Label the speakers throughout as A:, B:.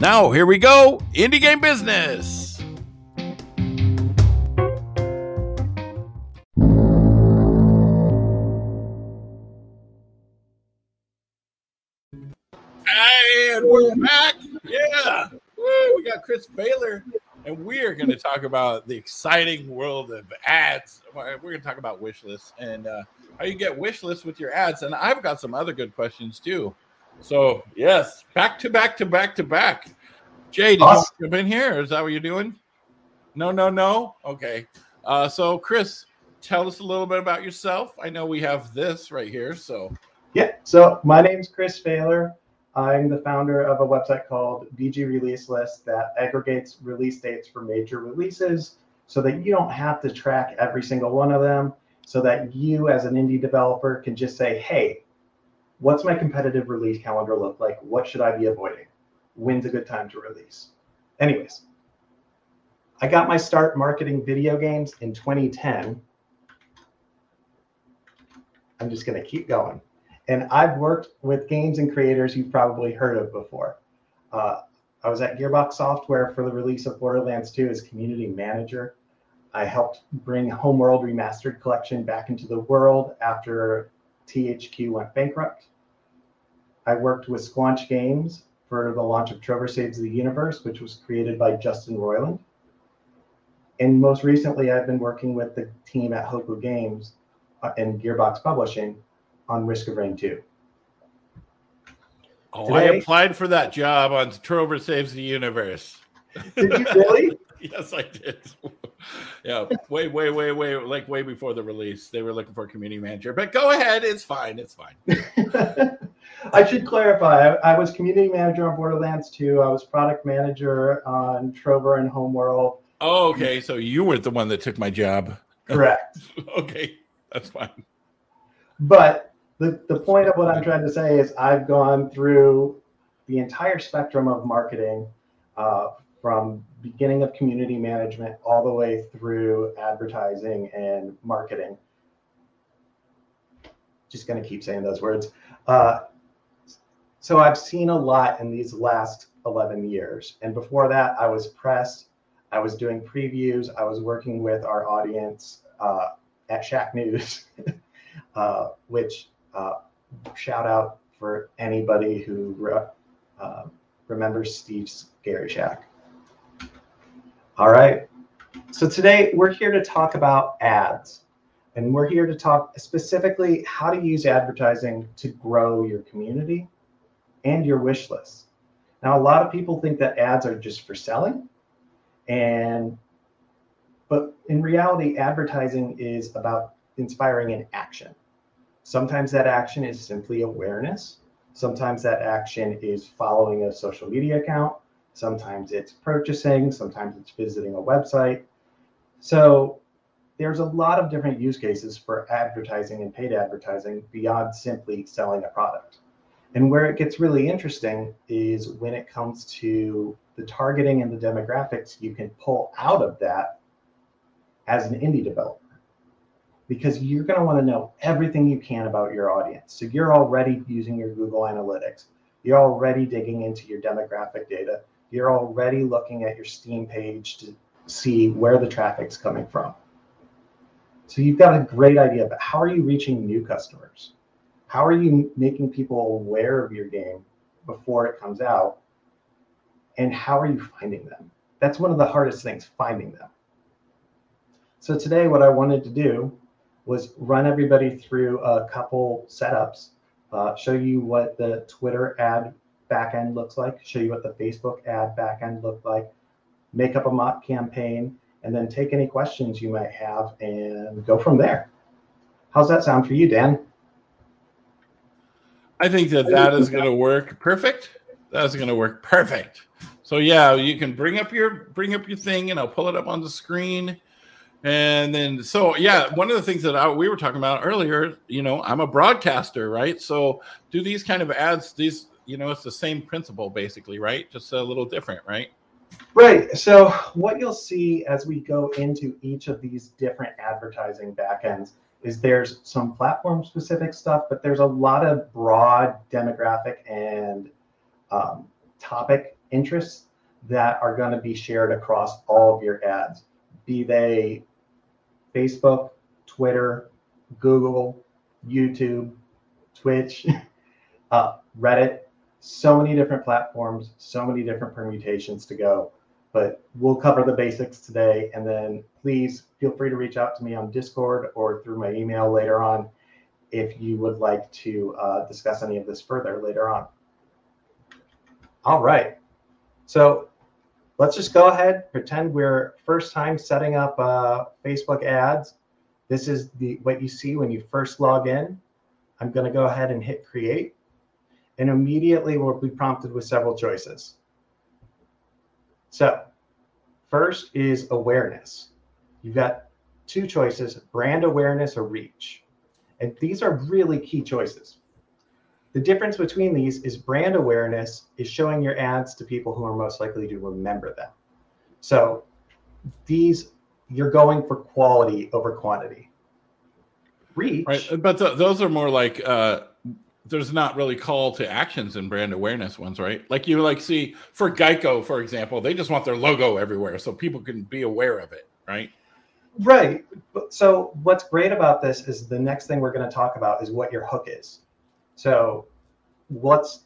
A: Now, here we go Indie Game Business. And we're back. Yeah. We got Chris Baylor, and we are going to talk about the exciting world of ads. We're going to talk about wish lists and uh, how you get wish lists with your ads. And I've got some other good questions too. So, yes, back to back to back to back. Jay, did awesome. you jump in here? Is that what you're doing? No, no, no. Okay. Uh, so, Chris, tell us a little bit about yourself. I know we have this right here. So,
B: yeah. So, my name's Chris Baylor. I'm the founder of a website called VG Release List that aggregates release dates for major releases so that you don't have to track every single one of them, so that you, as an indie developer, can just say, hey, what's my competitive release calendar look like? What should I be avoiding? When's a good time to release? Anyways, I got my start marketing video games in 2010. I'm just going to keep going. And I've worked with games and creators you've probably heard of before. Uh, I was at Gearbox Software for the release of Borderlands 2 as community manager. I helped bring Homeworld Remastered Collection back into the world after THQ went bankrupt. I worked with Squanch Games for the launch of Trover Saves the Universe, which was created by Justin Roiland. And most recently, I've been working with the team at Hopoo Games uh, and Gearbox Publishing on Risk of Rain 2.
A: Oh, Today, I applied for that job on Trover Saves the Universe.
B: Did you really?
A: yes, I did. yeah, way, way, way, way, like way before the release. They were looking for a community manager. But go ahead, it's fine. It's fine.
B: I should clarify. I, I, was community manager on Borderlands 2. I was product manager on Trover and Homeworld.
A: Oh, okay. So you weren't the one that took my job.
B: Correct.
A: okay, that's fine.
B: But the, the point of what I'm trying to say is I've gone through the entire spectrum of marketing uh, from beginning of community management all the way through advertising and marketing. Just going to keep saying those words. Uh, so I've seen a lot in these last 11 years. And before that, I was press, I was doing previews, I was working with our audience uh, at Shacknews, uh, which uh, shout out for anybody who re- uh, remembers Steve's Scary Shack. All right. So today we're here to talk about ads. And we're here to talk specifically how to use advertising to grow your community and your wish list. Now, a lot of people think that ads are just for selling. And but in reality, advertising is about inspiring an action. Sometimes that action is simply awareness. Sometimes that action is following a social media account. Sometimes it's purchasing. Sometimes it's visiting a website. So there's a lot of different use cases for advertising and paid advertising beyond simply selling a product. And where it gets really interesting is when it comes to the targeting and the demographics you can pull out of that as an indie developer because you're going to want to know everything you can about your audience. So you're already using your Google Analytics. You're already digging into your demographic data. You're already looking at your Steam page to see where the traffic's coming from. So you've got a great idea, but how are you reaching new customers? How are you making people aware of your game before it comes out? And how are you finding them? That's one of the hardest things, finding them. So today, what I wanted to do was run everybody through a couple setups, uh, show you what the Twitter ad backend looks like, show you what the Facebook ad backend looked like, make up a mock campaign, and then take any questions you might have and go from there. How's that sound for you, Dan?
A: I think that that is going to work perfect. That's gonna work perfect. So yeah, you can bring up your bring up your thing and I'll pull it up on the screen. And then so yeah, one of the things that I, we were talking about earlier, you know, I'm a broadcaster, right? So do these kind of ads, these, you know, it's the same principle basically, right? Just a little different, right?
B: Right. So what you'll see as we go into each of these different advertising backends is there's some platform specific stuff, but there's a lot of broad demographic and um, topic interests that are going to be shared across all of your ads, be they Facebook, Twitter, Google, YouTube, Twitch, uh, Reddit, so many different platforms, so many different permutations to go. But we'll cover the basics today. And then please feel free to reach out to me on Discord or through my email later on if you would like to uh, discuss any of this further later on. All right. So let's just go ahead, pretend we're first time setting up uh, Facebook ads. This is the what you see when you first log in. I'm going to go ahead and hit create. And immediately we'll be prompted with several choices. So first is awareness. You've got two choices, brand awareness or reach. And these are really key choices. The difference between these is brand awareness is showing your ads to people who are most likely to remember them. So these, you're going for quality over quantity. Reach.
A: Right. But the, those are more like, uh, there's not really call to actions in brand awareness ones, right? Like you like see for Geico, for example, they just want their logo everywhere so people can be aware of it, right?
B: Right. So what's great about this is the next thing we're going to talk about is what your hook is. So let's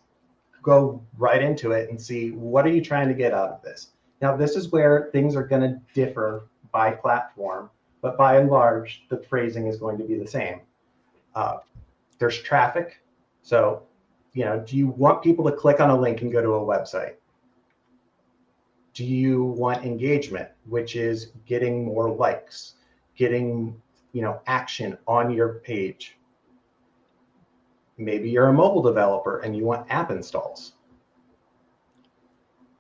B: go right into it and see what are you trying to get out of this. Now, this is where things are going to differ by platform, but by and large, the phrasing is going to be the same. Uh, there's traffic. So, you know, do you want people to click on a link and go to a website? Do you want engagement, which is getting more likes, getting, you know, action on your page? Maybe you're a mobile developer and you want app installs.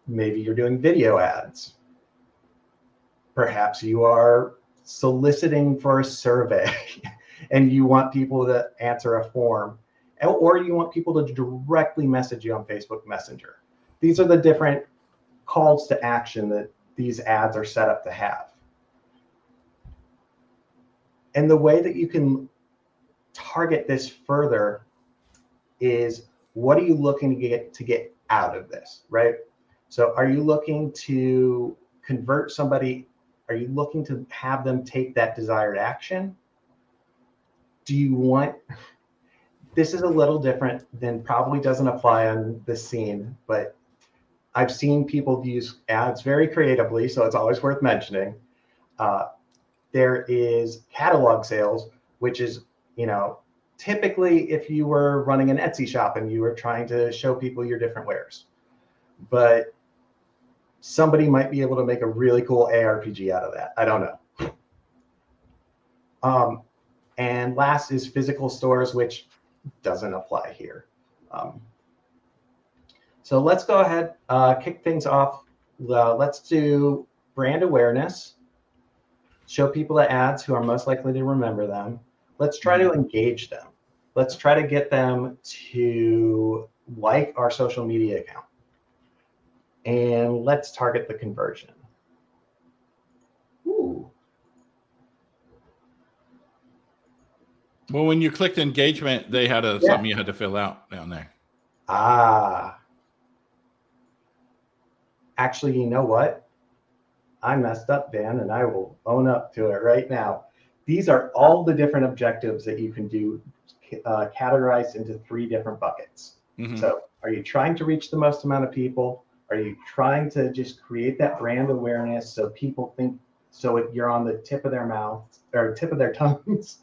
B: Maybe you're doing video ads. Perhaps you are soliciting for a survey and you want people to answer a form, or you want people to directly message you on Facebook Messenger. These are the different calls to action that these ads are set up to have. And the way that you can target this further is what are you looking to get to get out of this, right? So are you looking to convert somebody? Are you looking to have them take that desired action? Do you want this is a little different than probably doesn't apply on this scene, but I've seen people use ads very creatively, so it's always worth mentioning. Uh, there is catalog sales, which is, you know, typically if you were running an Etsy shop and you were trying to show people your different wares. But somebody might be able to make a really cool ARPG out of that. I don't know. Um, and last is physical stores, which doesn't apply here. Um, so let's go ahead, uh, kick things off. Uh, let's do brand awareness. Show people the ads who are most likely to remember them. Let's try to mm-hmm. engage them. Let's try to get them to like our social media account. And let's target the conversion. Ooh.
A: Well, when you clicked engagement, they had a yeah. something you had to fill out down there.
B: Ah. Actually, you know what? I messed up, Dan, and I will own up to it right now. These are all the different objectives that you can do uh, categorized into three different buckets. Mm-hmm. So, are you trying to reach the most amount of people? Are you trying to just create that brand awareness so people think so you're on the tip of their mouth or tip of their tongues?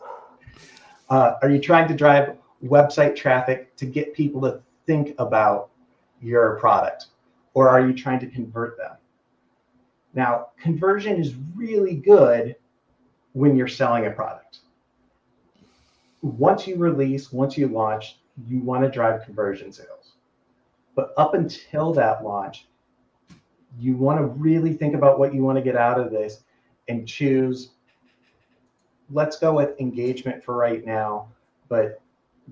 B: Uh, are you trying to drive website traffic to get people to think about your product? Or are you trying to convert them? Now, conversion is really good when you're selling a product. Once you release, once you launch, you want to drive conversion sales. But up until that launch, you want to really think about what you want to get out of this and choose. Let's go with engagement for right now, but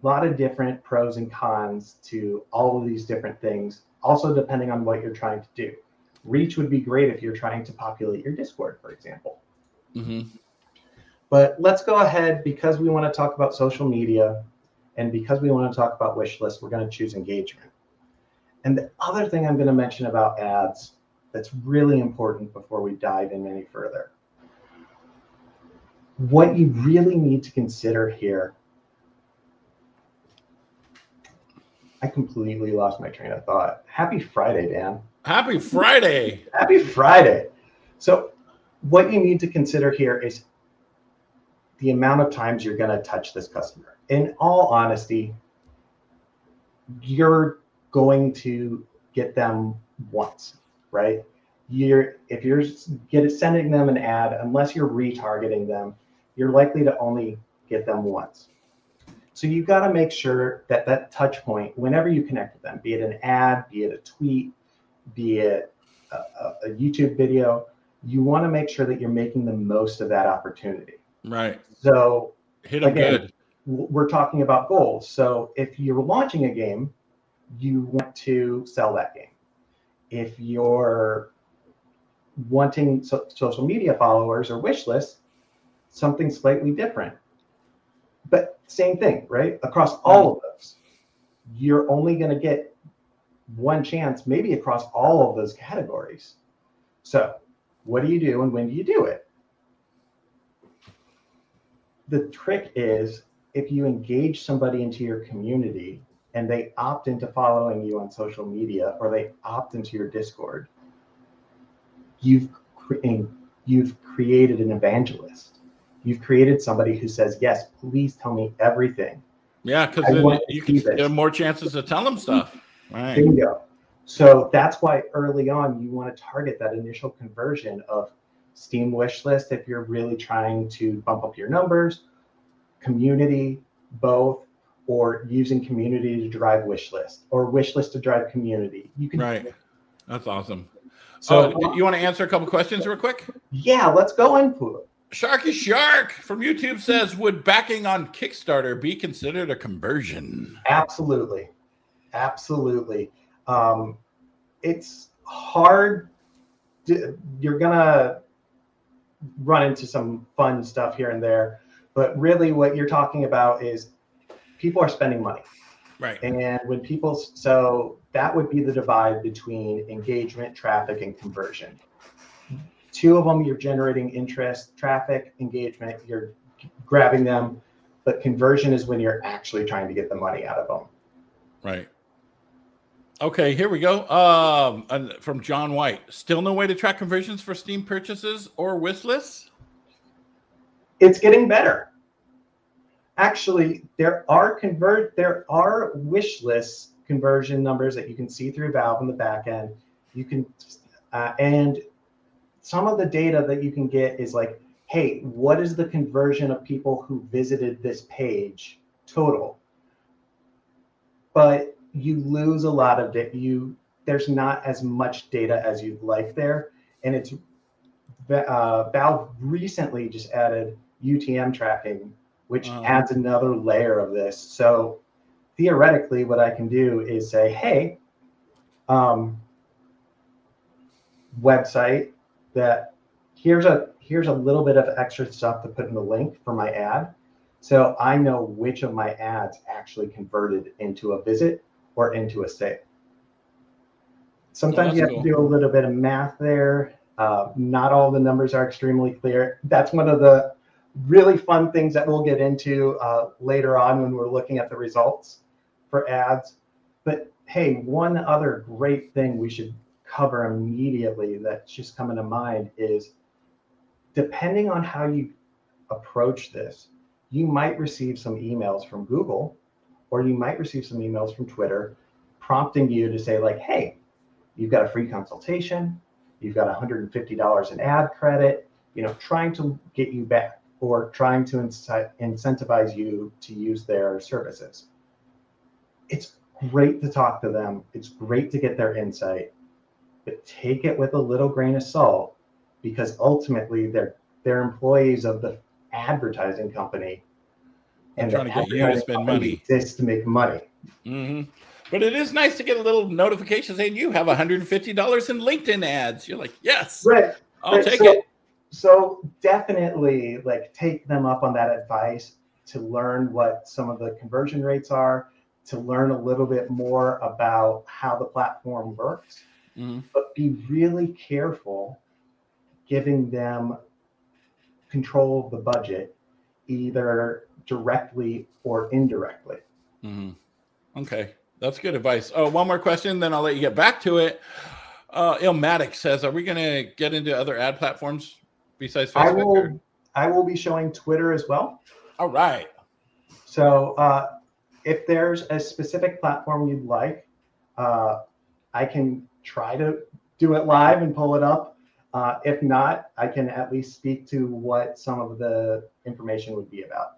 B: a lot of different pros and cons to all of these different things, also depending on what you're trying to do. Reach would be great if you're trying to populate your Discord, for example.
A: Mm-hmm.
B: But let's go ahead because we want to talk about social media and because we want to talk about wish lists, we're going to choose engagement. And the other thing I'm going to mention about ads that's really important before we dive in any further. What you really need to consider here. I completely lost my train of thought. Happy Friday, Dan.
A: Happy Friday.
B: Happy Friday. So, what you need to consider here is the amount of times you're going to touch this customer. In all honesty, you're going to get them once, right? You're if you're get sending them an ad, unless you're retargeting them, you're likely to only get them once. So you've got to make sure that that touch point, whenever you connect with them, be it an ad, be it a tweet, be it a, a YouTube video, you want to make sure that you're making the most of that opportunity.
A: Right.
B: So
A: hit them again, good.
B: We're talking about goals. So if you're launching a game, you want to sell that game. If you're wanting so, social media followers or wish lists, something slightly different. But same thing, right? Across all of those, you're only going to get one chance, maybe across all of those categories. So, what do you do and when do you do it? The trick is if you engage somebody into your community and they opt into following you on social media or they opt into your Discord, you've you've created an evangelist. You've created somebody who says, "Yes, please tell me everything."
A: Yeah, because you can have more chances to tell them stuff. Right.
B: Bingo. So that's why early on you want to target that initial conversion of Steam wish list if you're really trying to bump up your numbers, community, both, or using community to drive wish list or wish list to drive community.
A: You can right. That's awesome. So uh, you want to answer a couple questions real quick?
B: Yeah, let's go into it.
A: Sharky Shark from YouTube says, "Would backing on Kickstarter be considered a conversion?"
B: Absolutely, absolutely. Um, it's hard. To, you're gonna run into some fun stuff here and there, but really, what you're talking about is people are spending money.
A: Right.
B: And when people, so that would be the divide between engagement, traffic, and conversion. Two of them, you're generating interest, traffic, engagement, you're grabbing them, but conversion is when you're actually trying to get the money out of them.
A: Right. Okay, here we go. Um, from John White. Still no way to track conversions for Steam purchases or wish lists?
B: It's getting better actually there are convert there are wish list conversion numbers that you can see through Valve in the back end. You can uh, and some of the data that you can get is like, hey, what is the conversion of people who visited this page total? But you lose a lot of data. You there's not as much data as you'd like there, and it's uh, Valve recently just added UTM tracking which um, adds another layer of this. So theoretically, what I can do is say, hey, um, website that here's a here's a little bit of extra stuff to put in the link for my ad. So I know which of my ads actually converted into a visit or into a sale. Sometimes oh, you have cool. to do a little bit of math there. Uh, not all the numbers are extremely clear. That's one of the really fun things that we'll get into uh, later on when we're looking at the results for ads. But hey, one other great thing we should cover immediately that's just coming to mind is depending on how you approach this, you might receive some emails from Google or you might receive some emails from Twitter prompting you to say, like, hey, you've got a free consultation, you've got $150 in ad credit, you know, trying to get you back or trying to incentivize you to use their services. It's great to talk to them. It's great to get their insight, but take it with a little grain of salt because ultimately they're they're employees of the advertising company.
A: And trying to get you to spend money.
B: Exists to make money.
A: Mm-hmm. But it is nice to get a little notification saying you have $150 in LinkedIn ads. You're like, yes,
B: right.
A: I'll
B: right.
A: take
B: so,
A: it.
B: So definitely like take them up on that advice to learn what some of the conversion rates are, to learn a little bit more about how the platform works.
A: Mm-hmm.
B: But be really careful giving them control of the budget, either directly or indirectly.
A: Mm-hmm. Okay. That's good advice. Oh, one more question, then I'll let you get back to it. Uh, Ilmatic says, "Are we going to get into other ad platforms besides Facebook?"
B: I will. I will be showing Twitter as well.
A: All right.
B: So, uh, if there's a specific platform you'd like, uh, I can try to do it live and pull it up. Uh, if not, I can at least speak to what some of the information would be about.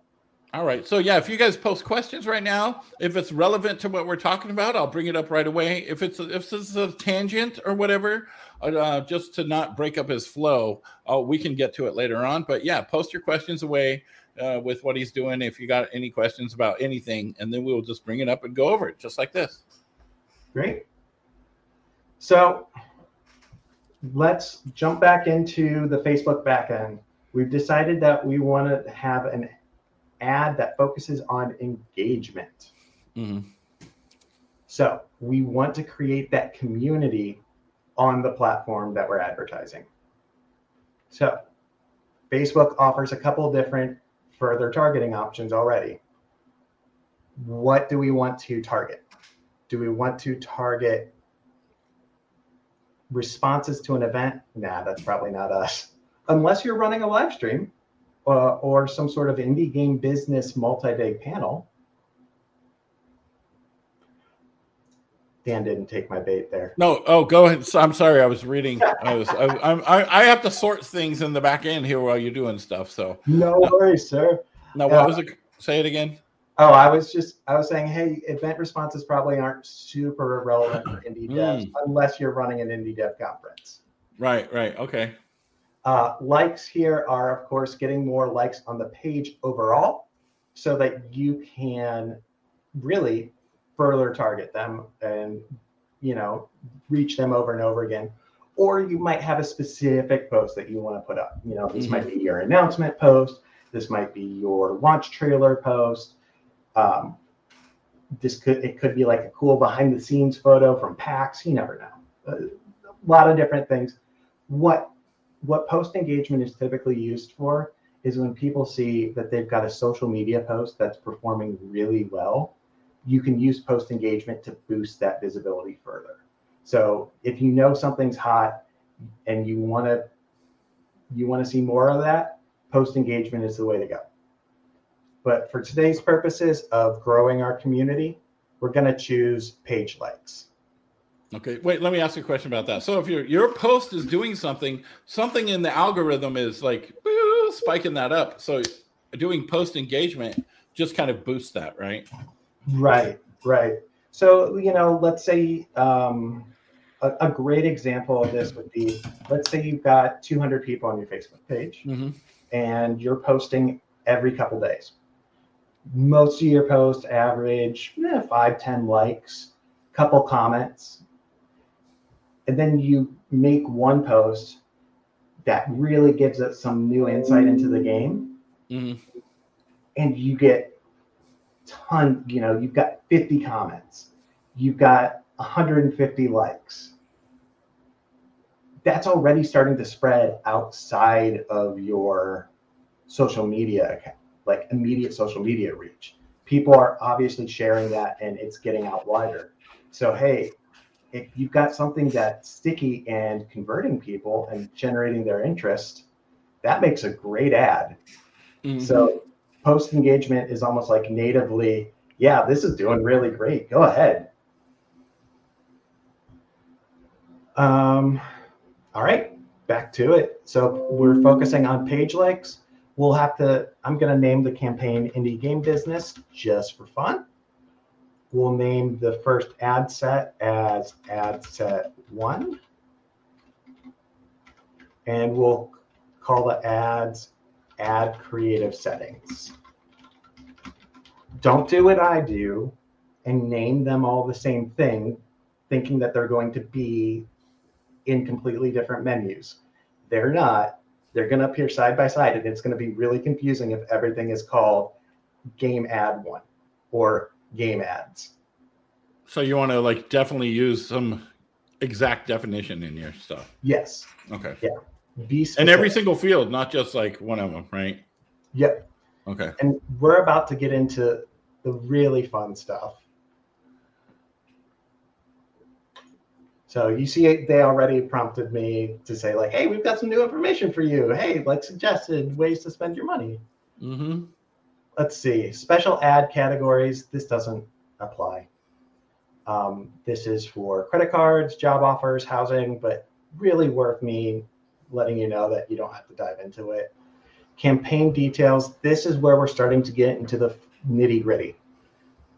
A: All right. So yeah, if you guys post questions right now, if it's relevant to what we're talking about, I'll bring it up right away. If it's if this is a tangent or whatever, uh, just to not break up his flow, uh, we can get to it later on. But yeah, post your questions away uh, with what he's doing. If you got any questions about anything, and then we'll just bring it up and go over it just like this.
B: Great. So let's jump back into the Facebook backend. We've decided that we want to have an ad that focuses on engagement.
A: Mm-hmm.
B: So we want to create that community on the platform that we're advertising. So Facebook offers a couple different further targeting options already. What do we want to target? Do we want to target responses to an event? Nah, that's probably not us. Unless you're running a live stream, uh, or some sort of indie game business multi-day panel. Dan didn't take my bait there.
A: No, oh, go ahead. I'm sorry, I was reading. I was, I, I, I have to sort things in the back end here while you're doing stuff. So
B: no worries, sir.
A: Now, what uh, was it? Say it again.
B: Oh, I was just, I was saying, hey, event responses probably aren't super relevant for indie devs mm. unless you're running an indie dev conference.
A: Right, right, okay.
B: Uh, likes here are, of course, getting more likes on the page overall so that you can really further target them and, you know, reach them over and over again. Or you might have a specific post that you want to put up. You know, this mm-hmm. might be your announcement post. This might be your launch trailer post. Um, this could it could be like a cool behind the scenes photo from PAX. You never know. A lot of different things. What what post engagement is typically used for is when people see that they've got a social media post that's performing really well, you can use post engagement to boost that visibility further. So if you know something's hot and you want to you want to see more of that, post engagement is the way to go. But for today's purposes of growing our community, we're going to choose page likes.
A: Okay, wait. Let me ask you a question about that. So, if your your post is doing something, something in the algorithm is like boo, spiking that up. So, doing post engagement just kind of boosts that, right?
B: Right, right. So, you know, let's say um, a, a, great example of this would be, let's say you've got 200 people on your Facebook page,
A: mm-hmm.
B: and you're posting every couple days. Most of your posts average eh, five, 10 likes, couple comments, and then you make one post that really gives it some new insight into the game.
A: Mm-hmm.
B: and you get ton you know you've got 50 comments. You've got 150 likes. That's already starting to spread outside of your social media account like immediate social media reach people are obviously sharing that and it's getting out wider so hey if you've got something that's sticky and converting people and generating their interest, that makes a great ad. Mm-hmm. So post engagement is almost like natively, yeah, this is doing really great. Go ahead. Um, all right, back to it. So we're focusing on page likes. We'll have to, I'm going to name the campaign Indie Game Business just for fun. we'll name the first ad set as ad set one. And we'll call the ads add creative settings. Don't do what I do and name them all the same thing, thinking that they're going to be in completely different menus. They're not. They're going to appear side by side, and it's going to be really confusing if everything is called game ad one or game ads.
A: So you want to like definitely use some exact definition in your stuff.
B: Yes.
A: Okay.
B: Yeah. Be
A: in every single field, not just like one of them, right?
B: Yep.
A: Okay.
B: And we're about to get into the really fun stuff. So you see, they already prompted me to say like, "Hey, we've got some new information for you. Hey, like suggested ways to spend your money."
A: Mm-hmm.
B: Let's see. Special ad categories. This doesn't apply. Um, this is for credit cards, job offers, housing, but really worth me letting you know that you don't have to dive into it. Campaign details. This is where we're starting to get into the nitty gritty.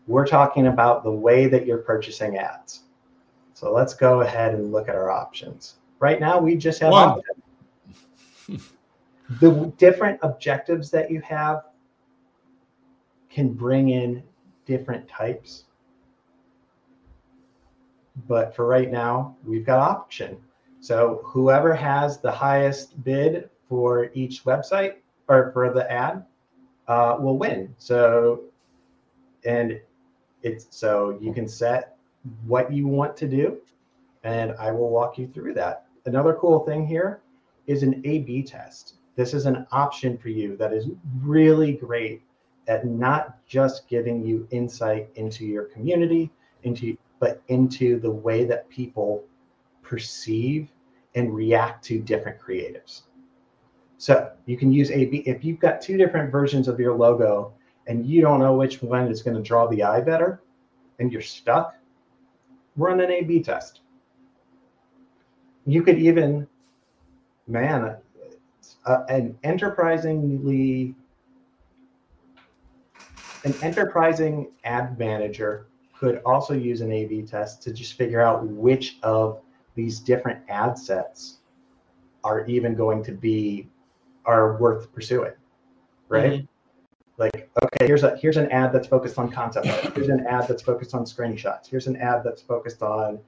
B: We're talking about the way that you're purchasing ads. So let's go ahead and look at our options. Right now, we just have the different objectives that you have can bring in different types. But for right now, we've got option. So whoever has the highest bid for each website or for the ad uh, will win. So, and it's so you can set what you want to do, and I will walk you through that. Another cool thing here is an A B test. This is an option for you that is really great at not just giving you insight into your community, into but into the way that people perceive and react to different creatives. So you can use A B if you've got two different versions of your logo and you don't know which one is going to draw the eye better and you're stuck, run an A B test. You could even, man, an enterprisingly an enterprising ad manager could also use an A B test to just figure out which of these different ad sets are even going to be are worth pursuing right
A: Mhm.
B: Like okay here's a here's an ad that's focused on concept art here's an ad that's focused on screenshots here's an ad that's focused on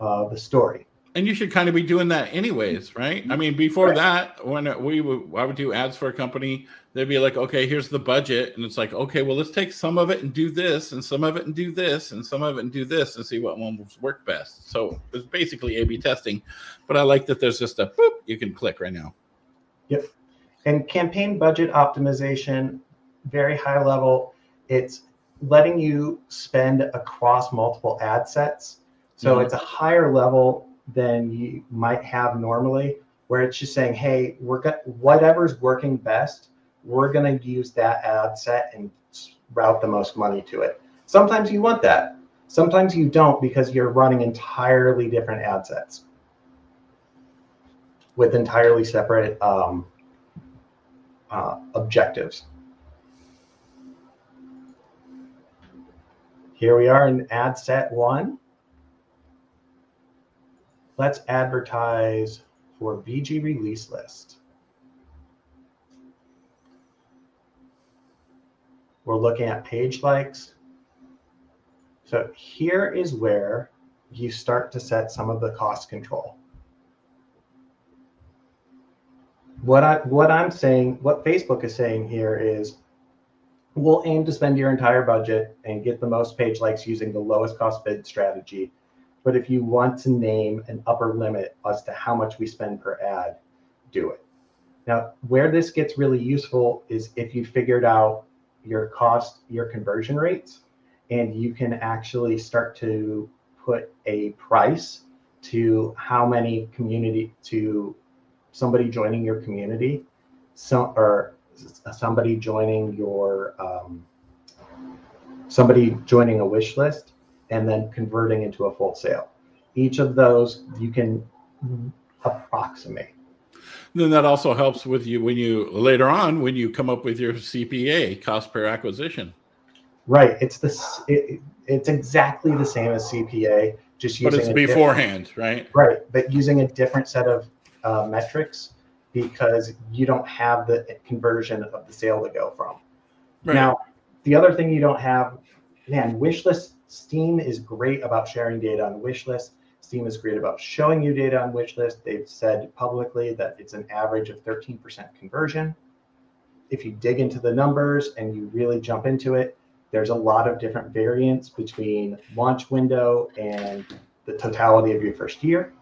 B: uh, the story
A: And you should kind of be doing that anyways, right? I mean, before
B: Right.
A: that, when we would, I would do ads for a company, they'd be like, okay, here's the budget. And it's like, okay, well, let's take some of it and do this, and some of it and do this, and some of it and do this, and see what one will work best. So it's basically A B testing. But I like that there's just a boop you can click right now. Yep.
B: And campaign budget optimization very high level. It's letting you spend across multiple ad sets. So
A: Mhm.
B: it's a higher level than you might have normally where it's just saying hey we're whatever's working best we're going to use that ad set and route the most money to it. Sometimes you want that. Sometimes you don't because you're running entirely different ad sets. With entirely separate um, uh, objectives. Here we are in ad set one. Let's advertise for VG release list. We're looking at page likes. So here is where you start to set some of the cost control. what I what I'm saying, what Facebook is saying here is we'll aim to spend your entire budget and get the most page likes using the lowest cost bid strategy. But if you want to name an upper limit as to how much we spend per ad, do it. Now, where this gets really useful is if you figured out your cost, your conversion rates, and you can actually start to put a price to how many community to somebody joining your community, some or somebody joining your um, somebody joining a wish list, and then converting into a full sale. Each of those you can approximate.
A: Then that also helps with you when you later on when you come up with your CPA cost per acquisition.
B: Right. It's the it, it's exactly the same as CPA, just using But it's
A: beforehand, right?
B: Right, but using a different set of uh, metrics because you don't have the conversion of the sale to go from.
A: Right.
B: Now, the other thing you don't have, man, wish list Steam is great about sharing data on wish list. Steam is great about showing you data on wish list. They've said publicly that it's an average of 13% conversion. If you dig into the numbers and you really jump into it, there's a lot of different variants between launch window and the totality of your first year.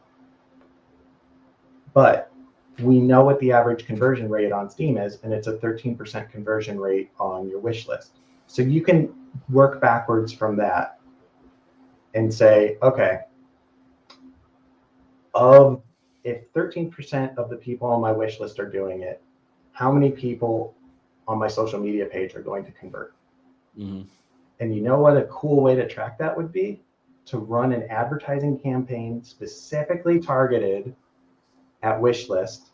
B: But we know what the average conversion rate on Steam is, and it's a 13% conversion rate on your wish list. So you can work backwards from that and say, okay, of if 13% of the people on my wish list are doing it, how many people on my social media page are going to convert?
A: Mhm.
B: And you know what a cool way to track that would be? To run an advertising campaign specifically targeted at wish list,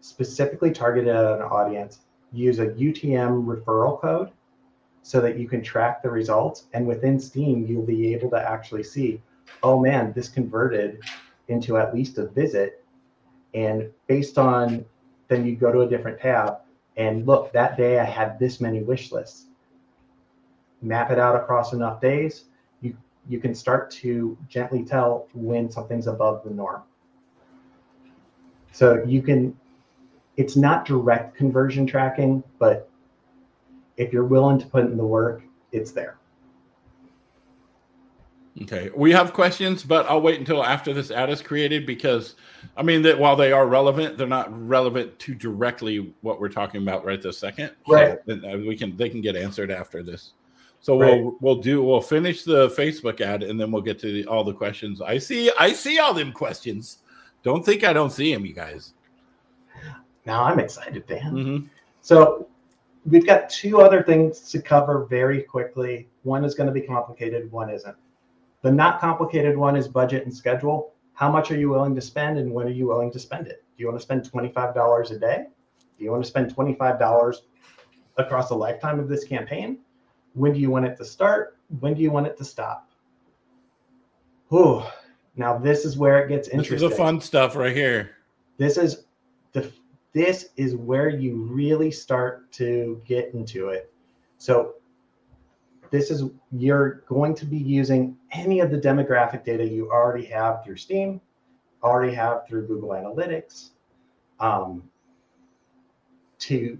B: specifically targeted at an audience, use a UTM referral code so that you can track the results. And within Steam, you'll be able to actually see, oh man, this converted into at least a visit. And based on, then you go to a different tab and look, that day I had this many wish lists map it out across enough days, you you can start to gently tell when something's above the norm. So you can it's not direct conversion tracking, but if you're willing to put in the work, it's there.
A: Okay, we have questions, but I'll wait until after this ad is created because, I mean, that while they are relevant, they're not relevant to directly what we're talking about right this second. So
B: Right.
A: then, uh, we can they can get answered after this. So we'll we'll do we'll finish the Facebook ad and then we'll get to the, all the questions. I see I see all them questions. Don't think I don't see him, you guys.
B: Now I'm excited, Dan.
A: Mhm.
B: So we've got two other things to cover very quickly. One is going to be complicated, one isn't. The not complicated one is budget and schedule. How much are you willing to spend and when are you willing to spend it? Do you want to spend $25 a day? Do you want to spend $25 across the lifetime of this campaign? When do you want it to start? When do you want it to stop? Whew. Now this is where it gets interesting.
A: This is the fun stuff right here.
B: this is the this is where you really start to get into it so this is you're going to be using any of the demographic data you already have through steam already have through google analytics um, to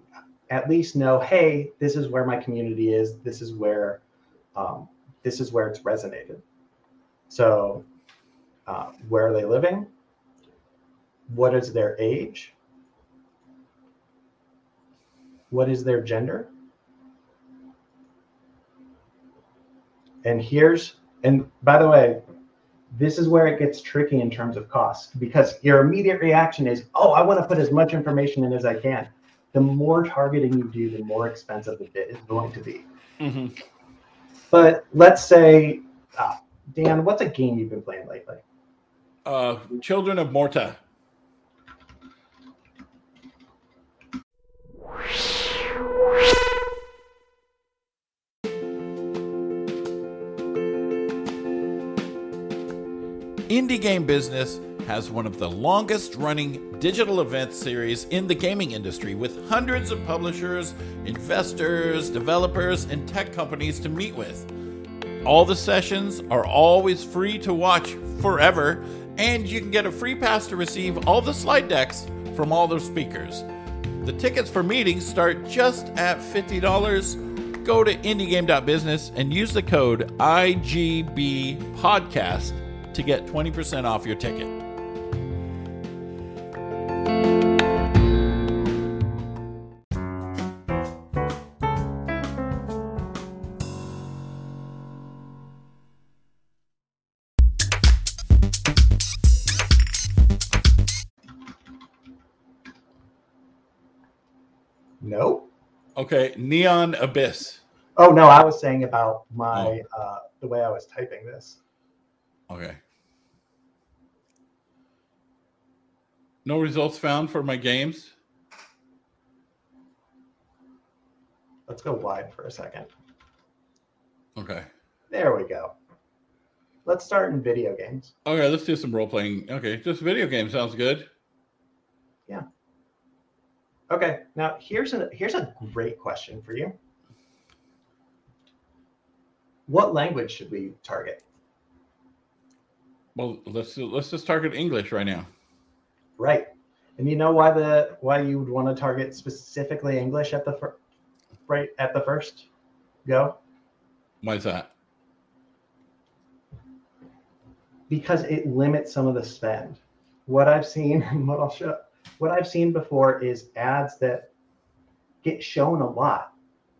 B: at least know hey this is where my community is this is where um, this is where it's resonated so uh, where are they living? What is their age? What is their gender? And here's and by the way this is where it gets tricky in terms of cost because your immediate reaction is oh i want to put as much information in as i can. The more targeting you do the more expensive the bid is going to be.
A: Mhm.
B: but let's say uh, dan what's a game you've been playing lately
A: Uh, Children of Morta. Indie Game Business has one of the longest running digital event series in the gaming industry with hundreds of publishers, investors, developers, and tech companies to meet with. All the sessions are always free to watch forever, and you can get a free pass to receive all the slide decks from all the speakers. The tickets for meetings start just at $50. Go to indiegame.business and use the code IGBPodcast to get 20% off your ticket. Okay, Neon Abyss.
B: oh no i was saying about my uh, the way i was typing this
A: Okay. No results found for my games.
B: let's go wide for a second
A: Okay.
B: There we go. Let's start in video games.
A: Okay, let's do some role playing. Okay, just video game sounds good.
B: Okay, now here's a here's a great question for you. What language should we target?
A: Well, let's let's just target English right now.
B: Right. And you know why the why you would want to target specifically English at the fir- right at the first go?
A: Why is that?
B: Because it limits some of the spend. What I've seen, and what I'll show, what I've seen before is ads that get shown a lot,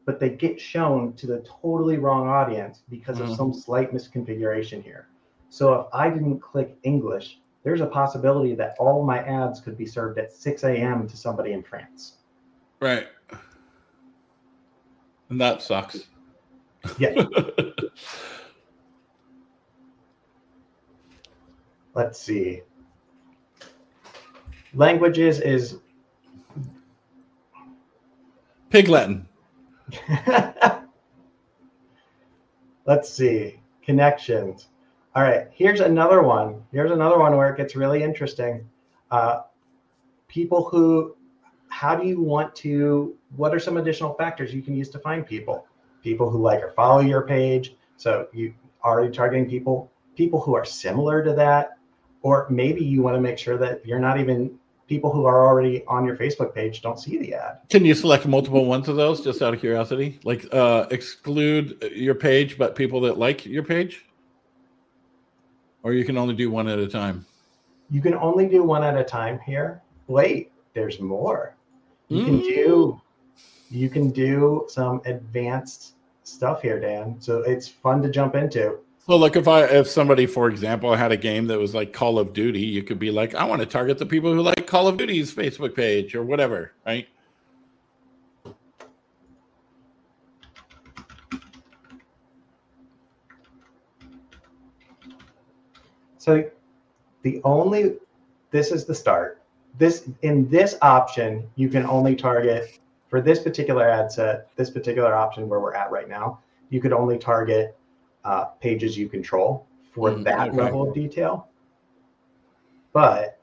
B: but they get shown to the totally wrong audience because
A: Mhm.
B: of some slight misconfiguration here. So if I didn't click English, there's a possibility that all my ads could be served at 6 a.m. to somebody in France.
A: Right. And that sucks.
B: Yeah. Let's see. Languages is
A: Pig Latin.
B: Let's see. Connections. All right. Here's another one. Here's another one where it gets really interesting. Uh, people who, how do you want to, what are some additional factors you can use to find people? People who like or follow your page. So you already targeting people, people who are similar to that. Or maybe you want to make sure that you're not even people who are already on your Facebook page don't see the ad.
A: Can you select multiple ones of those just out of curiosity? Like uh, exclude your page, but people that like your page? Or you can only do one at a time?
B: You can only do one at a time here. Wait, there's more. You can
A: Mm.
B: do you can do some advanced stuff here, Dan. So it's fun to jump into.
A: So, like if I, if somebody, for example, had a game that was like Call of Duty, you could be like, I want to target the people who like Call of Duty's Facebook page or whatever, right?
B: So the only this is the start. This in this option, you can only target for this particular ad set, this particular option where we're at right now, you could only target uh, pages you control for
A: Mm,
B: that
A: okay.
B: level of detail. But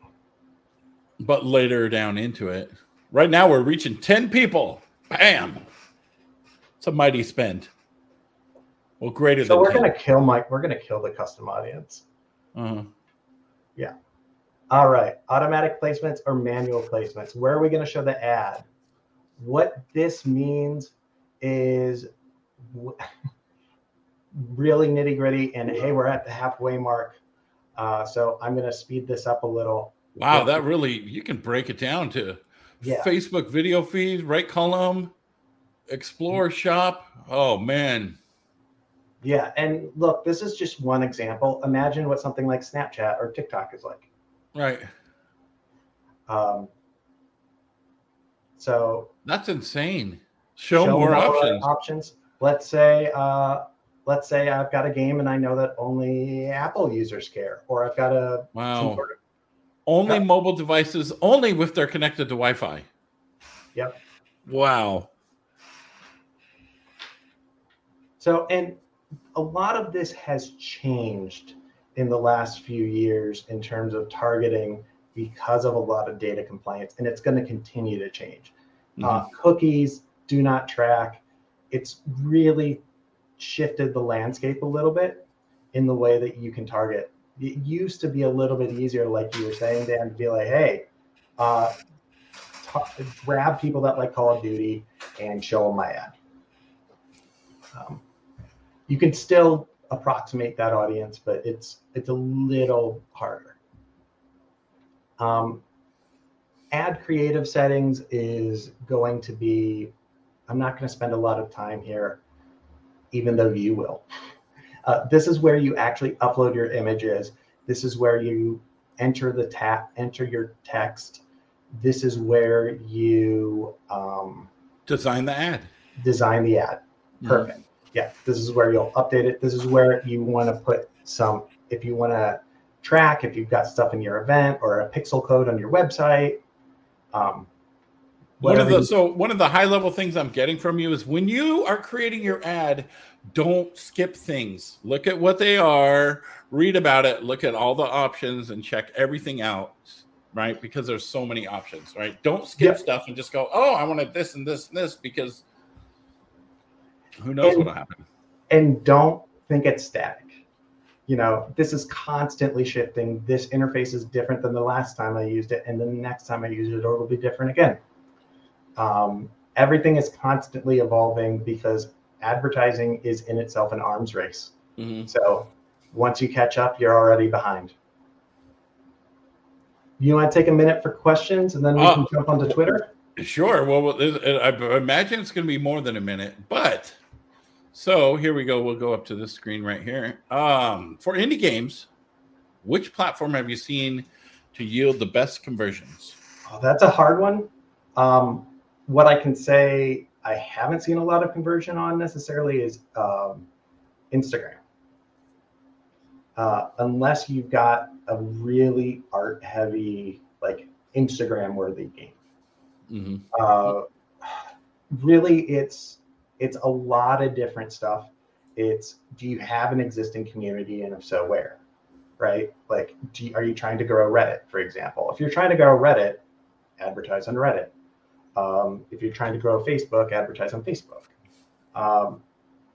A: But later down into it, right now we're reaching 10 people. Bam. It's a mighty spend. Well, greater
B: so
A: than
B: we're
A: 10.
B: gonna kill Mike. We're gonna kill the custom audience.
A: Uh-huh.
B: All right, automatic placements or manual placements. Where are we going to show the ad? What this means is really nitty gritty. And hey, we're at the halfway mark. Uh, so I'm going to speed this up a little.
A: Wow, that really, you can break it down to
B: Yeah.
A: Facebook video feed, right column, explore shop. Oh, man.
B: Yeah. And look, this is just one example. Imagine what something like Snapchat or TikTok is like.
A: Right.
B: Um, so
A: That's insane. Show,
B: show
A: more options.
B: options. Let's say, uh, let's say I've got a game and I know that only Apple users care, or I've got a
A: Wow.
B: sort of-
A: Only mobile devices, only if they're connected to Wi Fi.
B: Yep.
A: Wow.
B: So, and a lot of this has changed in the last few years in terms of targeting because of a lot of data compliance, and it's going to continue to change. Uh,
A: Mhm.
B: cookies do not track. It's really shifted the landscape a little bit in the way that you can target. It used to be a little bit easier, like you were saying, Dan, to be like, hey, uh, ta- grab people that like Call of Duty and show them my ad. Um, you can still approximate that audience, but it's it's a little harder. Um, ad creative settings is going to be i'm not going to spend a lot of time here even though you will. Uh, this is where you actually upload your images. This is where you enter the tap enter your text. This is where you um,
A: Design the ad.
B: design the ad. Perfect. Yeah this is where you'll update it. This is where you want to put some if you want to track if you've got stuff in your event or a pixel code on your website um,
A: one of the so one of the high level things I'm getting from you is when you are creating your ad, don't skip things. Look at what they are, read about it, look at all the options, and check everything out. Right, because there's so many options. Right, don't skip yep. stuff and just go, "Oh, I wanted this and this and this," because who knows
B: and,
A: what'll happen.
B: And don't think it's static. You know, this is constantly shifting. This interface is different than the last time I used it, and the next time I use it, it'll be different again. Um, everything is constantly evolving because advertising is in itself an arms race. Mm-hmm. So once you catch up, you're already behind. You want to take a minute for questions and then we can oh. jump onto Twitter?
A: Sure. Well, I imagine it's going to be more than a minute, but so here we go. We'll go up to this screen right here. Um, for indie games, which platform have you seen to yield the best conversions?
B: Oh, that's a hard one. Um, what I can say I haven't seen a lot of conversion on necessarily is um, Instagram. Uh, unless you've got a really art heavy, like Instagram worthy game. Mm-hmm. Uh, really, it's it's a lot of different stuff. It's do you have an existing community, and if so, where? Right? Like, you, are you trying to grow Reddit, for example? If you're trying to grow Reddit, advertise on Reddit. Um, if you're trying to grow Facebook, advertise on Facebook. Um,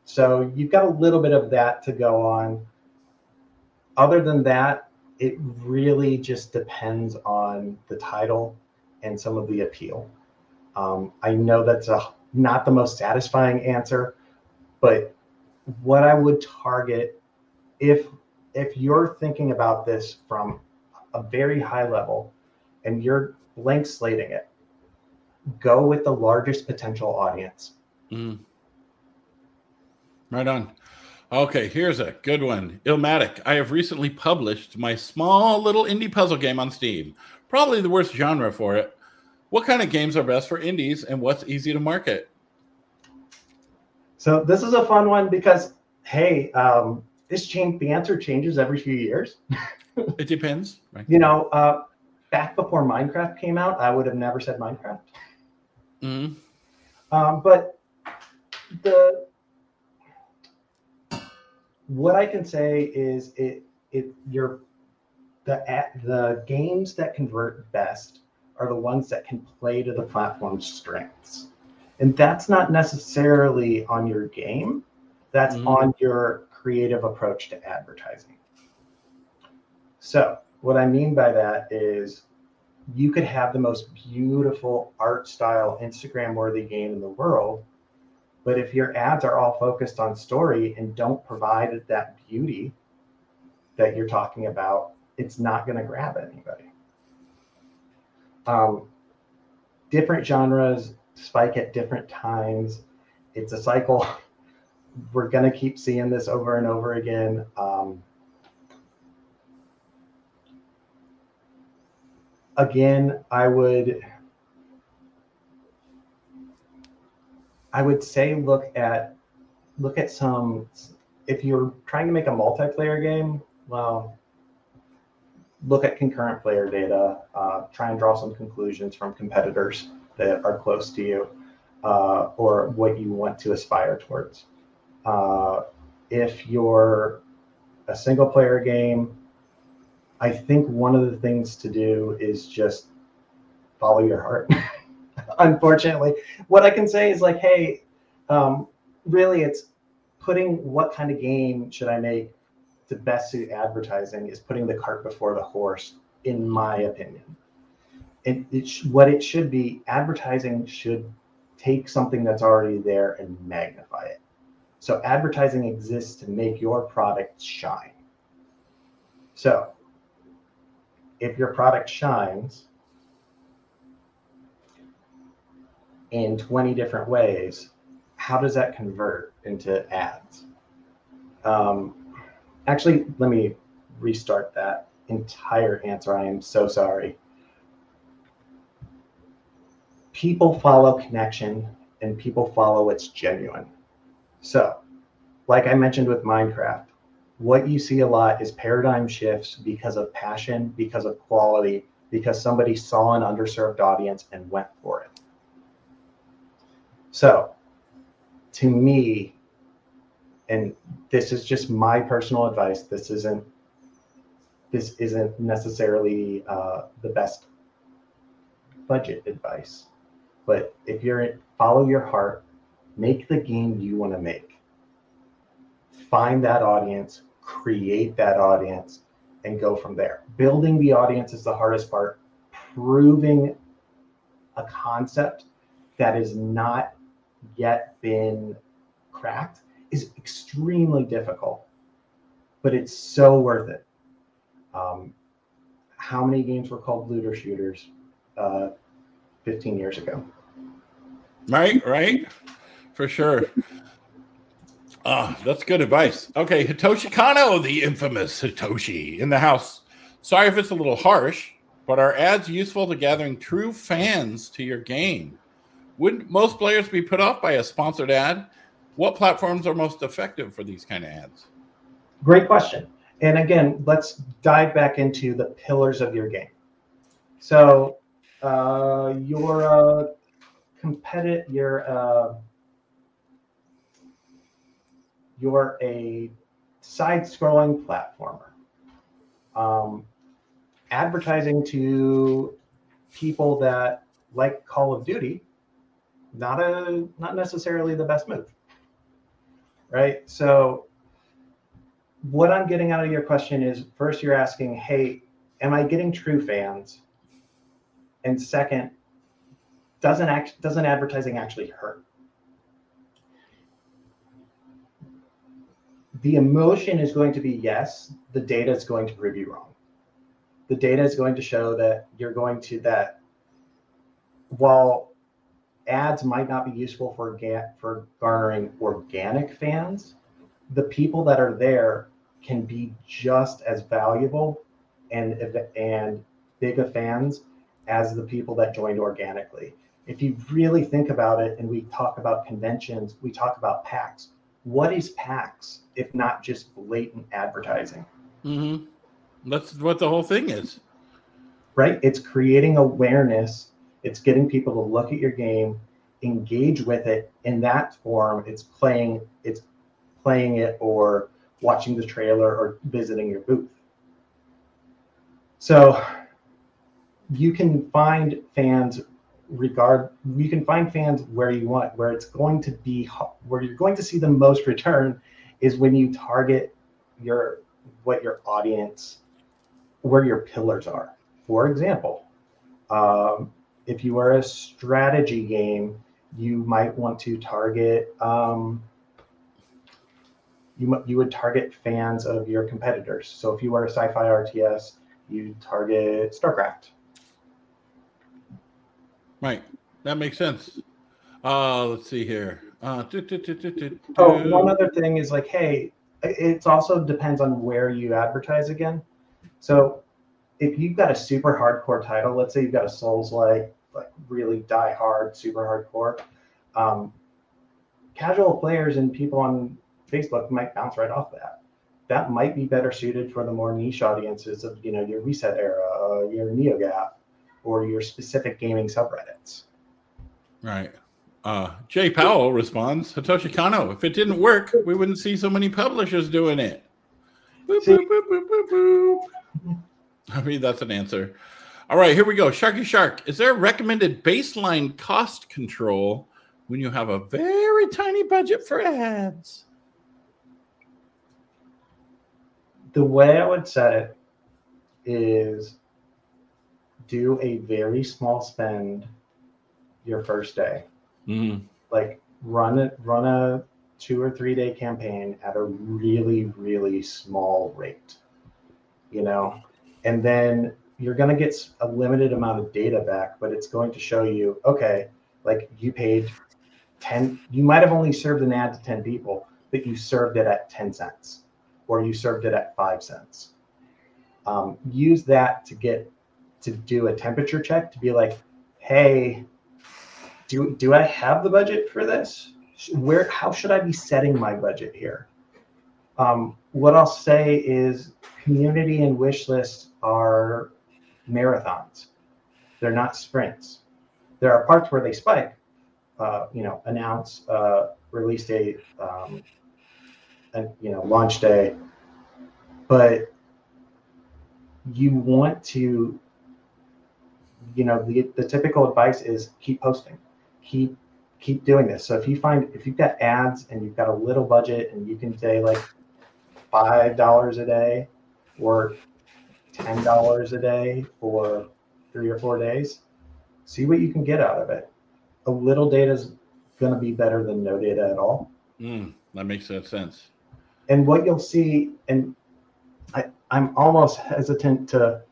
B: so you've got a little bit of that to go on. Other than that, it really just depends on the title and some of the appeal. Um, I know that's a, not the most satisfying answer, but what I would target if if you're thinking about this from a very high level and you're blank slating it, go with the largest potential audience. Mm.
A: Right on. Okay, here's a good one. Illmatic. I have recently published my small little indie puzzle game on Steam. Probably the worst genre for it. What kind of games are best for indies and what's easy to market?
B: So this is a fun one because hey, um, this change the answer changes every few years.
A: it depends.
B: Right? You know, uh, back before Minecraft came out, I would have never said Minecraft. Mm-hmm. Um, but the what I can say is it it your the at the games that convert best are the ones that can play to the platform's strengths. And that's not necessarily on your game, that's mm-hmm. on your creative approach to advertising. So, what I mean by that is you could have the most beautiful art style Instagram worthy game in the world. But if your ads are all focused on story and don't provide that beauty that you're talking about, it's not going to grab anybody. Um, different genres spike at different times. It's a cycle. We're going to keep seeing this over and over again. Um, again, I would I would say look at look at some if you're trying to make a multiplayer game, well, look at concurrent player data, uh, try and draw some conclusions from competitors that are close to you uh, or what you want to aspire towards. Uh, if you're a single player game, I think one of the things to do is just follow your heart. Unfortunately, what I can say is like, hey, um, really, it's putting what kind of game should I make to best suit advertising is putting the cart before the horse, in my opinion. It, it sh- what it should be, advertising should take something that's already there and magnify it. So advertising exists to make your product shine. So if your product shines in 20 different ways, how does that convert into ads? Um, actually, let me restart that entire answer. I am so sorry. People follow connection and people follow what's genuine. So, like I mentioned with Minecraft, what you see a lot is paradigm shifts because of passion, because of quality, because somebody saw an underserved audience and went for it. So, to me, and this is just my personal advice. This isn't this isn't necessarily uh, the best budget advice, but if you're follow your heart, make the game you want to make. Find that audience, create that audience, and go from there. Building the audience is the hardest part. Proving a concept that has not yet been cracked is extremely difficult, but it's so worth it. Um, how many games were called looter shooters uh, 15 years ago?
A: Right, right, for sure. Ah, that's good advice. Okay, Hitoshi Kano, the infamous Hitoshi, in the house. Sorry if it's a little harsh, but are ads useful to gathering true fans to your game? Wouldn't most players be put off by a sponsored ad? What platforms are most effective for these kind of ads?
B: Great question. And again, let's dive back into the pillars of your game. So, uh, your uh, competitive, your uh, you're a side-scrolling platformer. Um, advertising to people that like Call of Duty, not a not necessarily the best move right? So what I'm getting out of your question is first you're asking, hey, am I getting true fans? And second, doesn't act doesn't advertising actually hurt? The emotion is going to be yes, the data is going to prove you wrong. The data is going to show that you're going to that while ads might not be useful for for garnering organic fans. The people that are there can be just as valuable and and big of fans as the people that joined organically. If you really think about it, and we talk about conventions, we talk about PAX. What is PAX if not just blatant advertising?
A: Mm-hmm. That's what the whole thing is.
B: Right? It's creating awareness it's getting people to look at your game, engage with it in that form. It's playing, it's playing it or watching the trailer or visiting your booth. So you can find fans regard you can find fans where you want where it's going to be where you're going to see the most return is when you target your what your audience where your pillars are for example um, if you are a strategy game, you might want to target. Um, you you would target fans of your competitors. So if you are a sci-fi RTS, you target StarCraft.
A: Right, that makes sense. Uh, let's see here. Uh, do, do,
B: do, oh, one other thing is like, hey, it also depends on where you advertise again. So if you've got a super hardcore title, let's say you've got a Souls like, like really die hard, super hardcore, um, casual players and people on Facebook might bounce right off that. That might be better suited for the more niche audiences of you know your ResetEra, uh, your NeoGAF, or your specific gaming subreddits.
A: Right. Uh, Jay Powell responds, Hitoshi Kano, if it didn't work, we wouldn't see so many publishers doing it. Boop, boop, boop, I mean, that's an answer. All right, here we go. Sharky Shark, is there a recommended baseline cost control when you have a very tiny budget for ads?
B: The way I would set it is do a very small spend your first day.
A: Mm.
B: Like run it, run a two or three day campaign at a really, really small rate. You know, and then you're going to get a limited amount of data back, but it's going to show you, okay, like you paid 10, you might have only served an ad to 10 people, but you served it at 10 cents or you served it at five cents. Um, use that to get to do a temperature check to be like, hey, do, do I have the budget for this? Where, how should I be setting my budget here? Um, what I'll say is community and wish lists are marathons. They're not sprints. There are parts where they spike, uh, you know, announce uh, release date, um, and you know, launch day, but you want to, you know, the the typical advice is keep posting, keep keep doing this. So if you find if you've got ads and you've got a little budget and you can say like five dollars a day or ten dollars a day for three or four days, see what you can get out of it. A little data is going to be better than no data at all.
A: Mm, that makes sense.
B: And what you'll see, and I, I'm almost hesitant to.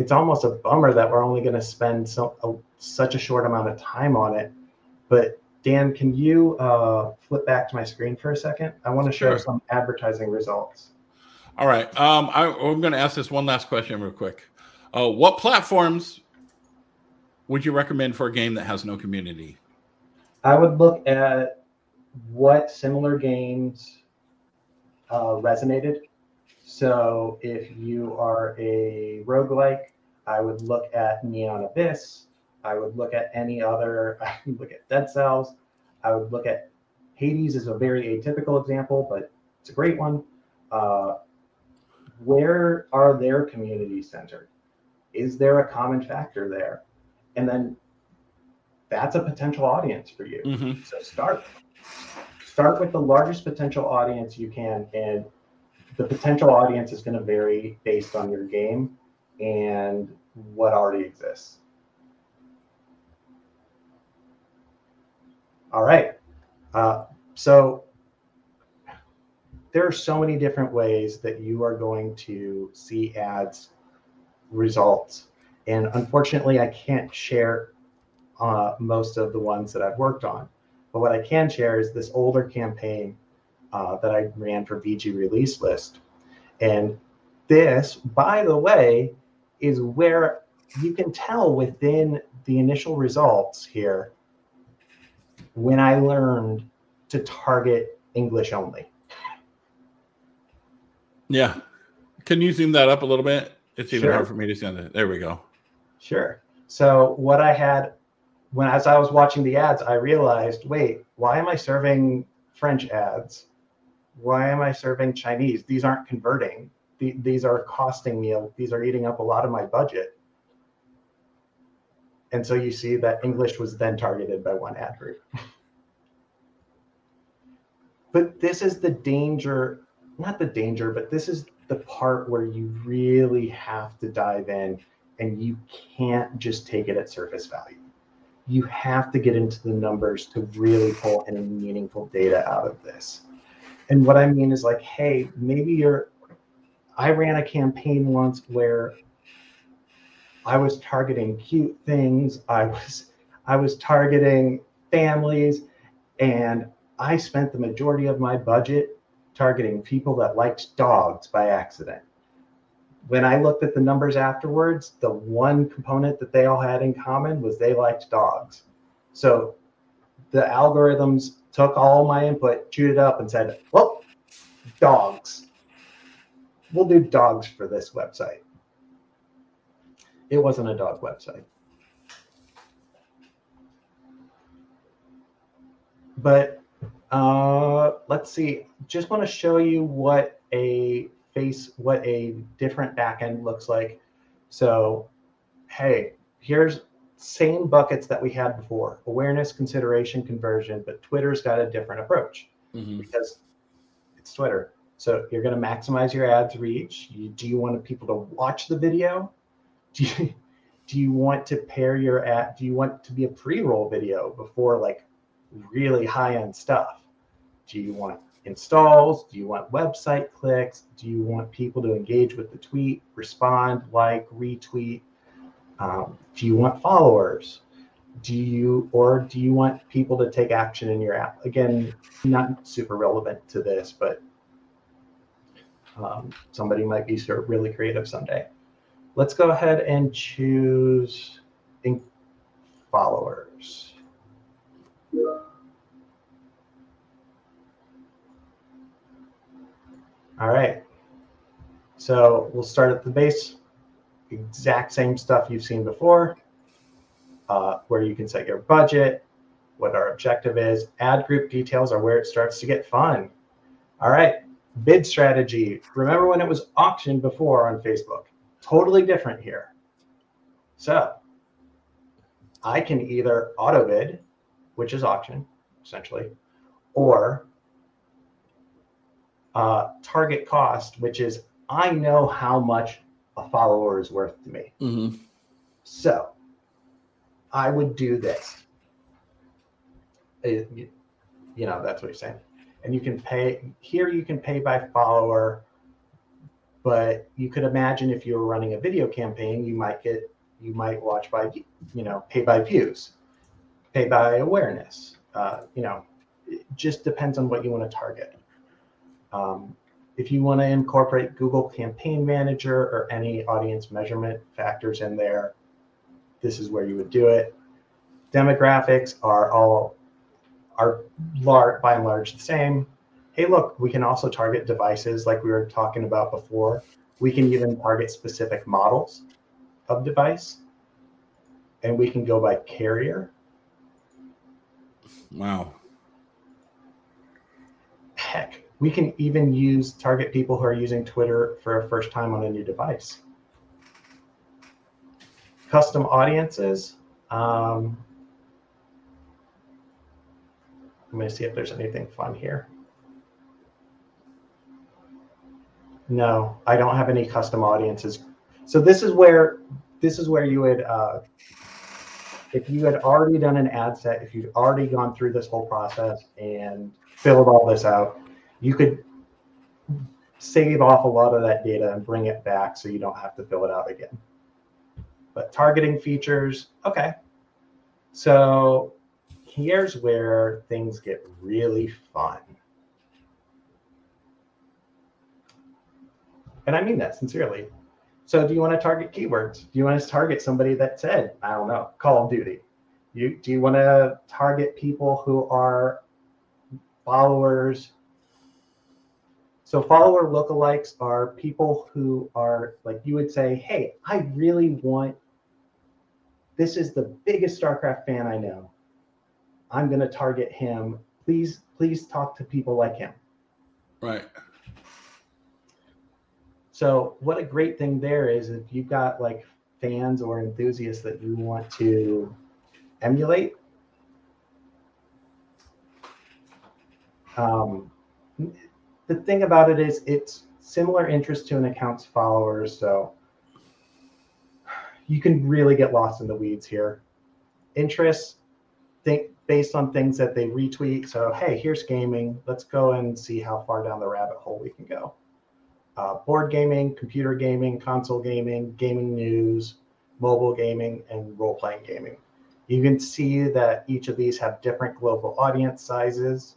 B: It's almost a bummer that we're only going to spend so a, such a short amount of time on it. But Dan, can you uh, flip back to my screen for a second? I want to show
A: Sure.
B: some advertising results.
A: All right. Um, I, I'm going to ask this one last question real quick. Uh, what platforms would you recommend for a game that has no community?
B: I would look at what similar games uh, resonated. So if you are a roguelike, I would look at Neon Abyss. I would look at any other, I would look at Dead Cells. I would look at Hades is a very atypical example, but it's a great one. Uh, where are their communities centered? Is there a common factor there? And then that's a potential audience for you.
A: Mm-hmm.
B: So start. Start with the largest potential audience you can, and the potential audience is going to vary based on your game and what already exists. All right. Uh, so there are so many different ways that you are going to see ads results. And unfortunately, I can't share uh, most of the ones that I've worked on. But what I can share is this older campaign uh, that I ran for VG Release List. And this, by the way, is where you can tell within the initial results here when I learned to target English only.
A: Yeah. Can you zoom that up a little bit? It's even
B: Sure.
A: hard for me to see on it. There we go.
B: Sure. So what I had when as I was watching the ads, I realized, wait, why am I serving French ads? Why am I serving Chinese? These aren't converting. The- These are costing me. These are eating up a lot of my budget. And so you see that English was then targeted by one ad group. but this is the danger, not the danger, but this is the part where you really have to dive in and you can't just take it at surface value. You have to get into the numbers to really pull any meaningful data out of this. And what I mean is like, hey, maybe you're I ran a campaign once where I was targeting cute things. I was I was targeting families and I spent the majority of my budget targeting people that liked dogs by accident when I looked at the numbers afterwards, the one component that they all had in common was they liked dogs. So the algorithms took all my input, chewed it up, and said, well, dogs. We'll do dogs for this website. It wasn't a dog website. But uh, let's see. Just want to show you what a face what a different backend looks like. So, hey, here's same buckets that we had before: awareness, consideration, conversion. But Twitter's got a different approach
A: Mhm.
B: because it's Twitter. So you're going to maximize your ads reach. You, do you want people to watch the video? Do you, do you want to pair your ad? Do you want to be a pre-roll video before like really high-end stuff? Do you want installs? Do you want website clicks? Do you want people to engage with the tweet, respond, like, retweet? Um, do you want followers? Do you or do you want people to take action in your app? Again, not super relevant to this, but um, somebody might be sort of really creative someday. Let's go ahead and choose followers. All right. So we'll start at the base. Exact same stuff you've seen before, uh, where you can set your budget, what our objective is. Ad group details are where it starts to get fun. All right, bid strategy. Remember when it was auction before on Facebook? Totally different here. So I can either auto bid, which is auction essentially, or uh, target cost, which is I know how much a follower is worth to me.
A: Mm-hmm.
B: So I would do this. It- you, you know, that's what you're saying. And you can pay here, you can pay by follower, but you could imagine if you were running a video campaign, you might get, you might watch by, you know, pay by views, pay by awareness. Uh, you know, it just depends on what you want to target. Um, if you want to incorporate Google Campaign Manager or any audience measurement factors in there, this is where you would do it. Demographics are all are large by and large the same. Hey, look, we can also target devices like we were talking about before. We can even target specific models of device, and we can go by carrier.
A: Wow.
B: Heck, we can even use target people who are using Twitter for a first time on a new device. Custom audiences. Um, I'm going to see if there's anything fun here. No, I don't have any custom audiences. So this is where this is where you would, uh, if you had already done an ad set, if you'd already gone through this whole process and filled all this out, you could save off a lot of that data and bring it back so you don't have to fill it out again. But targeting features, okay. So here's where things get really fun. And I mean that sincerely. So do you want to target keywords? Do you want to target somebody that said, I don't know, Call of Duty? You do you want to target people who are followers? So follower lookalikes are people who are like you would say, hey, I really want this is the biggest StarCraft fan I know. I'm going to target him. Please, please talk to people like him.
A: Right.
B: So, what a great thing there is if you've got like fans or enthusiasts that you want to emulate. Um, the thing about it is, it's similar interest to an account's followers. So, you can really get lost in the weeds here. Interests, think based on things that they retweet. So, hey, here's gaming. Let's go and see how far down the rabbit hole we can go. Uh, board gaming, computer gaming, console gaming, gaming news, mobile gaming, and role playing gaming. You can see that each of these have different global audience sizes.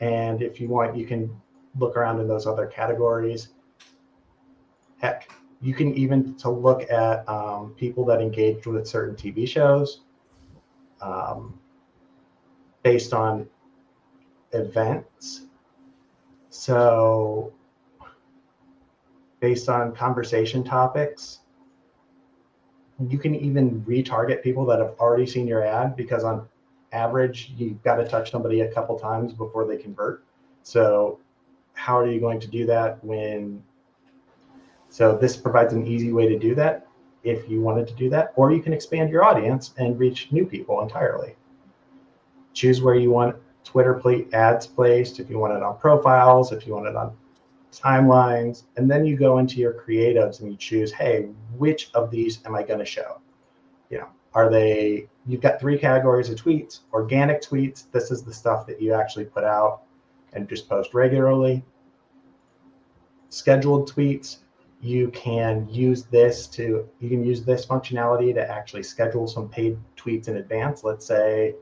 B: And if you want, you can look around in those other categories. Heck, you can even to look at um, people that engaged with certain TV shows um, based on events. So, based on conversation topics, you can even retarget people that have already seen your ad because, on average, you've got to touch somebody a couple times before they convert. So, how are you going to do that when? So, this provides an easy way to do that if you wanted to do that, or you can expand your audience and reach new people entirely. Choose where you want Twitter play, ads placed, if you want it on profiles, if you want it on timelines, and then you go into your creatives and you choose, hey, which of these am I going to show? You know, are they? You've got three categories of tweets: organic tweets. This is the stuff that you actually put out and just post regularly. Scheduled tweets. You can use this to you can use this functionality to actually schedule some paid tweets in advance. Let's say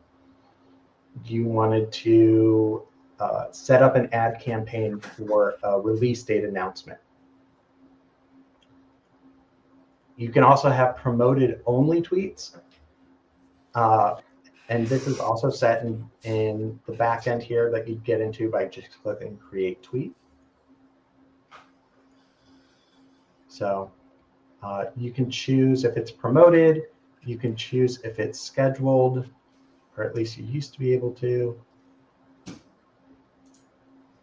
B: you wanted to uh, set up an ad campaign for a release date announcement. You can also have promoted only tweets. Uh, and this is also set in, in the back end here that you get into by just clicking create tweet. So uh, you can choose if it's promoted, you can choose if it's scheduled, or at least you used to be able to.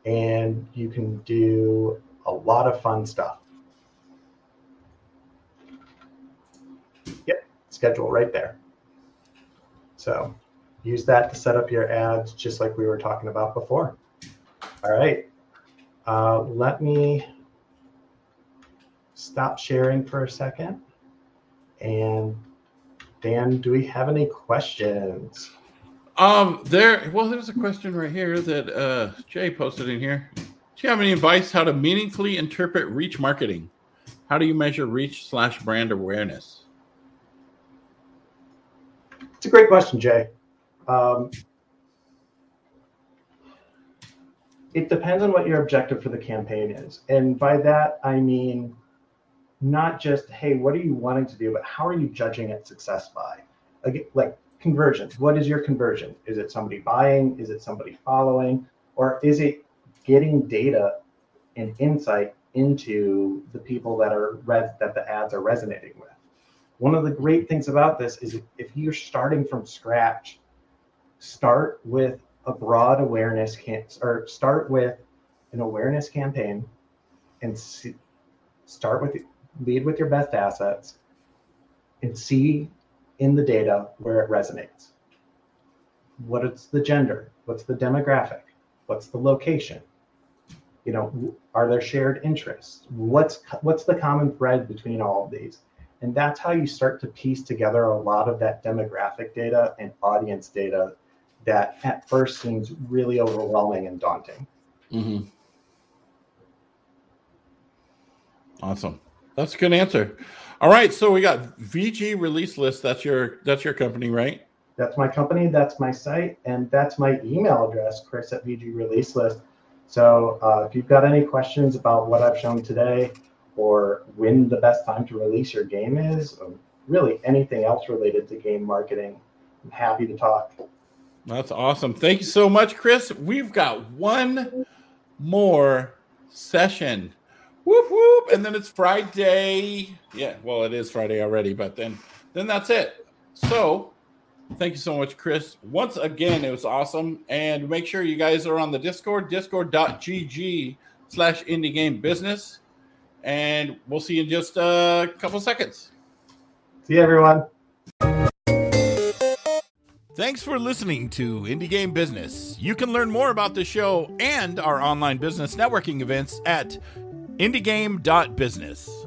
B: And you can do a lot of fun stuff. Yep, schedule right there. So use that to set up your ads just like we were talking about before. All right. Uh, let me stop sharing for a second. And Dan, do we have any questions?
A: Um, there. Well, there's a question right here that uh, Jay posted in here. Do you have any advice how to meaningfully interpret reach marketing? How do you measure reach slash brand awareness?
B: It's a great question, Jay. Um, it depends on what your objective for the campaign is. And by that, I mean not just, hey, what are you wanting to do, but how are you judging its success by? Like, like conversions. What is your conversion? Is it somebody buying? Is it somebody following? Or is it getting data and insight into the people that are res- that the ads are resonating with? One of the great things about this is if you're starting from scratch, start with a broad awareness can or start with an awareness campaign and see, start with lead with your best assets and see in the data where it resonates. What is the gender? What's the demographic? What's the location? You know, are there shared interests? What's what's the common thread between all of these? And that's how you start to piece together a lot of that demographic data and audience data that at first seems really overwhelming and daunting.
A: Mm-hmm. Awesome. That's a good answer. All right, so we got VG release list. That's your that's your company, right?
B: That's my company. That's my site, and that's my email address, Chris at VG Release List. So uh, if you've got any questions about what I've shown today, or when the best time to release your game is, or really anything else related to game marketing, I'm happy to talk.
A: That's awesome. Thank you so much, Chris. We've got one more session. Whoop whoop. And then it's Friday. Yeah, well, it is Friday already, but then then that's it. So thank you so much, Chris. Once again, it was awesome. And make sure you guys are on the Discord, discord.gg slash indie game business. And we'll see you in just a couple seconds.
B: See you, everyone.
A: Thanks for listening to Indie Game Business. You can learn more about the show and our online business networking events at indiegame.business.